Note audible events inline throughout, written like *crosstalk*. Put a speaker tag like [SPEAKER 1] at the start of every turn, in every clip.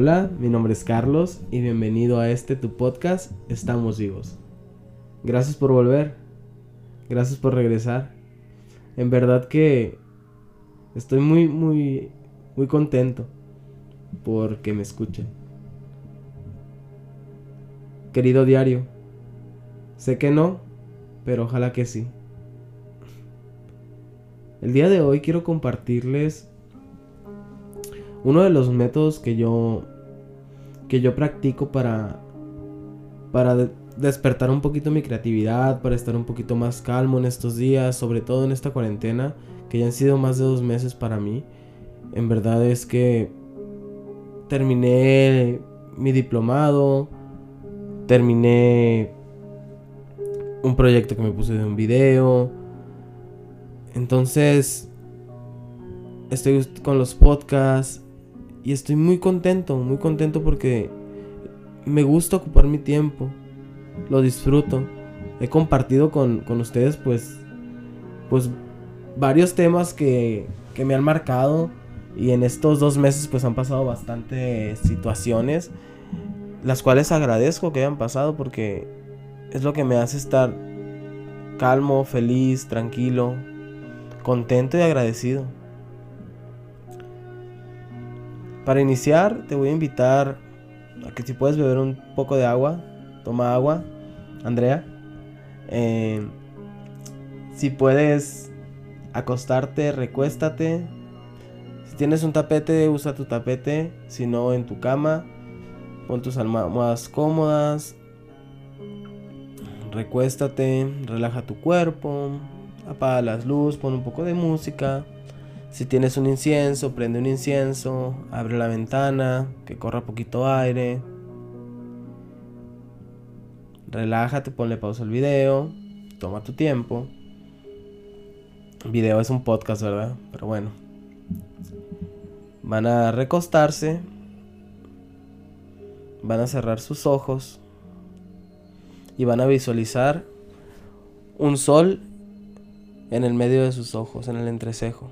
[SPEAKER 1] Hola, mi nombre es Carlos y bienvenido a este tu podcast Estamos vivos. Gracias por volver. Gracias por regresar. En verdad que estoy muy muy muy contento porque me escuchen. Querido diario, sé que no, pero ojalá que sí. El día de hoy quiero compartirles uno de los métodos que yo que yo practico para para despertar un poquito mi creatividad, para estar un poquito más calmo en estos días, sobre todo en esta cuarentena, que ya han sido más de dos meses para mí. En verdad es que terminé mi diplomado, terminé un proyecto que me puse de un video. Entonces, estoy con los podcasts y estoy muy contento, muy contento porque me gusta ocupar mi tiempo, lo disfruto. He compartido con, ustedes pues, pues varios temas que, que me han marcado y en estos dos meses pues han pasado bastantes situaciones, las cuales agradezco que hayan pasado porque es lo que me hace estar calmo, feliz, tranquilo, contento y agradecido. Para iniciar te voy a invitar a que si puedes beber un poco de agua, toma agua, Andrea. Eh, si puedes acostarte, recuéstate. Si tienes un tapete, usa tu tapete. Si no, en tu cama. Pon tus almohadas cómodas. Recuéstate, relaja tu cuerpo. Apaga las luces, pon un poco de música. Si tienes un incienso, prende un incienso, abre la ventana, que corra poquito aire. Relájate, ponle pausa al video, toma tu tiempo. video es un podcast, ¿verdad? Pero bueno. Van a recostarse. Van a cerrar sus ojos. Y van a visualizar un sol en el medio de sus ojos, en el entrecejo.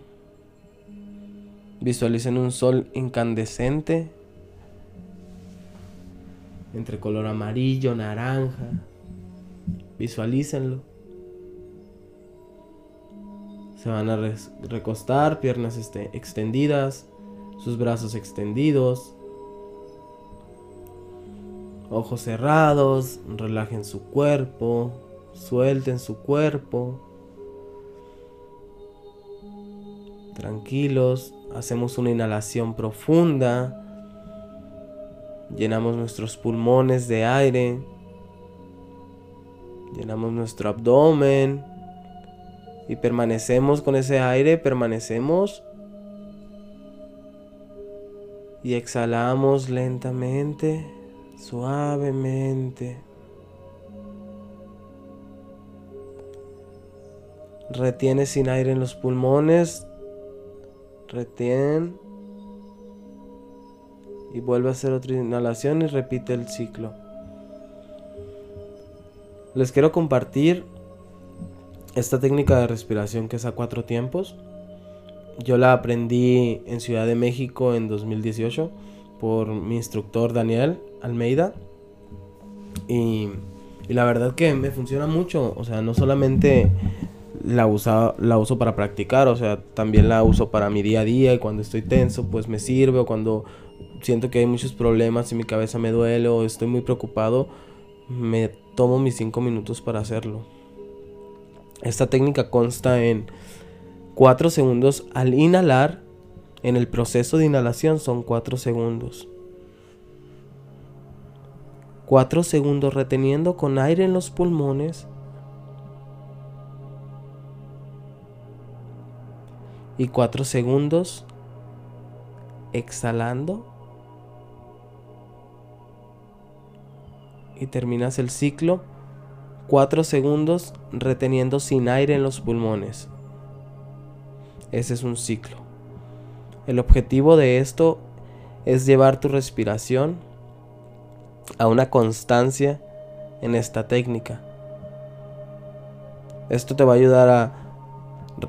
[SPEAKER 1] Visualicen un sol incandescente entre color amarillo, naranja. Visualícenlo. Se van a recostar, piernas este, extendidas, sus brazos extendidos, ojos cerrados, relajen su cuerpo, suelten su cuerpo. Tranquilos, hacemos una inhalación profunda, llenamos nuestros pulmones de aire, llenamos nuestro abdomen y permanecemos con ese aire, permanecemos y exhalamos lentamente, suavemente. Retiene sin aire en los pulmones retén y vuelve a hacer otra inhalación y repite el ciclo. Les quiero compartir esta técnica de respiración que es a cuatro tiempos. Yo la aprendí en Ciudad de México en 2018 por mi instructor Daniel Almeida. Y, y la verdad que me funciona mucho. O sea, no solamente la, la uso para practicar, o sea, también la uso para mi día a día y cuando estoy tenso, pues me sirve, o cuando siento que hay muchos problemas y mi cabeza me duele o estoy muy preocupado, me tomo mis 5 minutos para hacerlo. Esta técnica consta en 4 segundos al inhalar, en el proceso de inhalación son 4 segundos. 4 segundos reteniendo con aire en los pulmones y 4 segundos exhalando y terminas el ciclo 4 segundos reteniendo sin aire en los pulmones. Ese es un ciclo. El objetivo de esto es llevar tu respiración a una constancia en esta técnica. Esto te va a ayudar a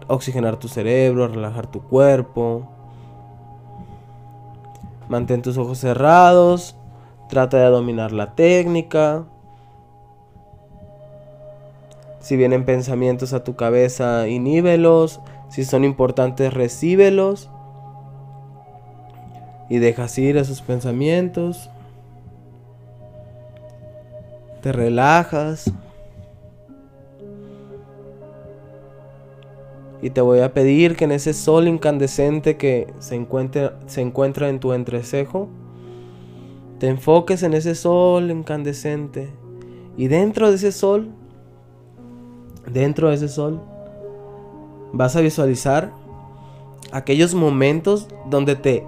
[SPEAKER 1] oxigenar tu cerebro, relajar tu cuerpo. Mantén tus ojos cerrados. Trata de dominar la técnica. Si vienen pensamientos a tu cabeza, iníbelos. Si son importantes, recíbelos. Y dejas ir esos pensamientos. Te relajas. Y te voy a pedir que en ese sol incandescente que se encuentra, se encuentra en tu entrecejo, te enfoques en ese sol incandescente. Y dentro de ese sol, dentro de ese sol, vas a visualizar aquellos momentos donde te,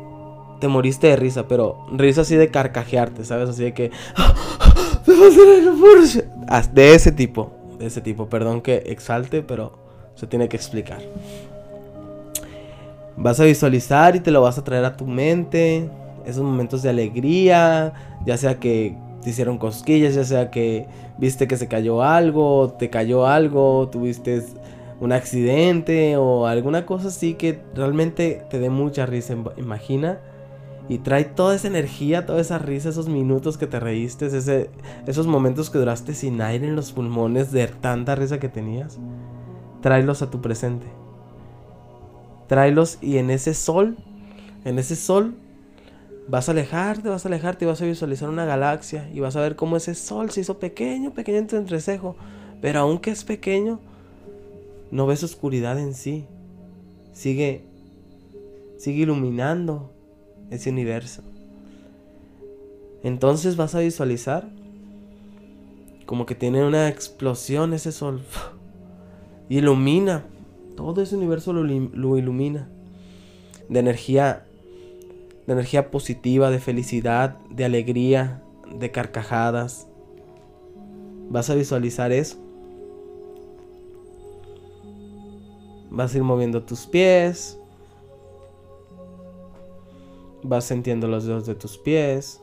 [SPEAKER 1] te moriste de risa, pero risa así de carcajearte, ¿sabes? Así de que... De ese tipo, de ese tipo, perdón que exalte, pero se tiene que explicar. Vas a visualizar y te lo vas a traer a tu mente. Esos momentos de alegría, ya sea que te hicieron cosquillas, ya sea que viste que se cayó algo, te cayó algo, tuviste un accidente o alguna cosa así que realmente te dé mucha risa. Imagina y trae toda esa energía, toda esa risa, esos minutos que te reíste, ese, esos momentos que duraste sin aire en los pulmones de tanta risa que tenías tráelos a tu presente. Tráelos y en ese sol, en ese sol, vas a alejarte, vas a alejarte y vas a visualizar una galaxia y vas a ver cómo ese sol se hizo pequeño, pequeño en tu entrecejo. Pero aunque es pequeño, no ves oscuridad en sí. Sigue, sigue iluminando ese universo. Entonces vas a visualizar como que tiene una explosión ese sol. *laughs* Ilumina. Todo ese universo lo, ilumina. De energía. De energía positiva, de felicidad, de alegría, de carcajadas. Vas a visualizar eso. Vas a ir moviendo tus pies. Vas sintiendo los dedos de tus pies.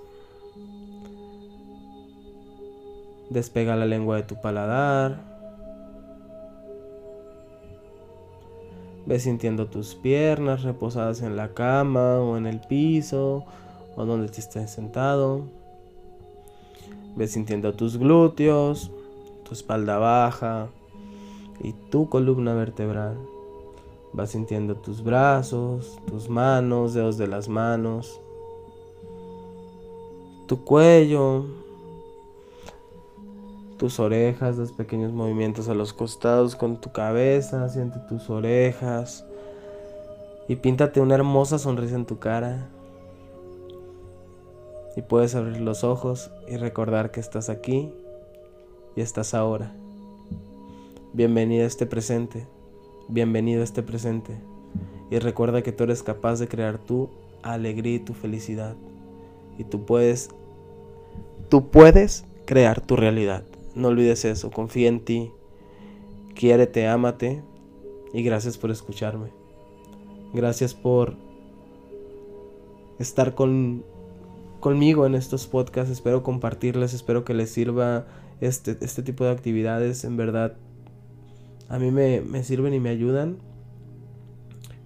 [SPEAKER 1] Despega la lengua de tu paladar. Ves sintiendo tus piernas reposadas en la cama o en el piso o donde te estés sentado. Ves sintiendo tus glúteos, tu espalda baja y tu columna vertebral. Vas sintiendo tus brazos, tus manos, dedos de las manos, tu cuello, tus orejas, los pequeños movimientos a los costados con tu cabeza, siente tus orejas y píntate una hermosa sonrisa en tu cara. Y puedes abrir los ojos y recordar que estás aquí y estás ahora. Bienvenido a este presente, bienvenido a este presente. Y recuerda que tú eres capaz de crear tu alegría y tu felicidad. Y tú puedes, tú puedes crear tu realidad. No olvides eso, confía en ti, quiérete, ámate y gracias por escucharme. Gracias por estar con, conmigo en estos podcasts, espero compartirles, espero que les sirva este, este tipo de actividades, en verdad a mí me, me sirven y me ayudan.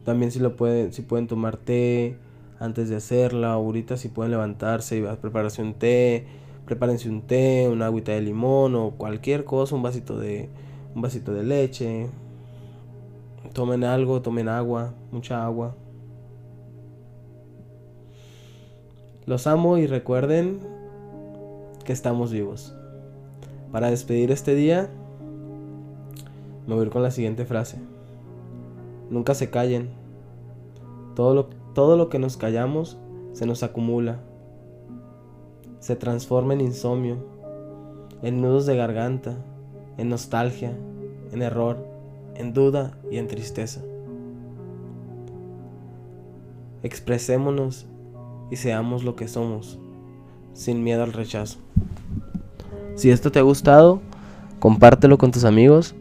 [SPEAKER 1] También si lo pueden, si pueden tomar té antes de hacerla, ahorita si pueden levantarse y prepararse un té, prepárense un té, una agüita de limón o cualquier cosa, un vasito de un vasito de leche. Tomen algo, tomen agua, mucha agua. Los amo y recuerden que estamos vivos. Para despedir este día, me voy a ir con la siguiente frase. Nunca se callen. Todo lo, todo lo que nos callamos se nos acumula se transforma en insomnio, en nudos de garganta, en nostalgia, en error, en duda y en tristeza. Expresémonos y seamos lo que somos, sin miedo al rechazo. Si esto te ha gustado, compártelo con tus amigos,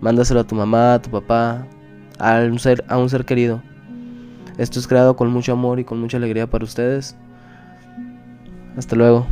[SPEAKER 1] mándaselo a tu mamá, a tu papá, a un ser, a un ser querido. Esto es creado con mucho amor y con mucha alegría para ustedes. Hasta luego.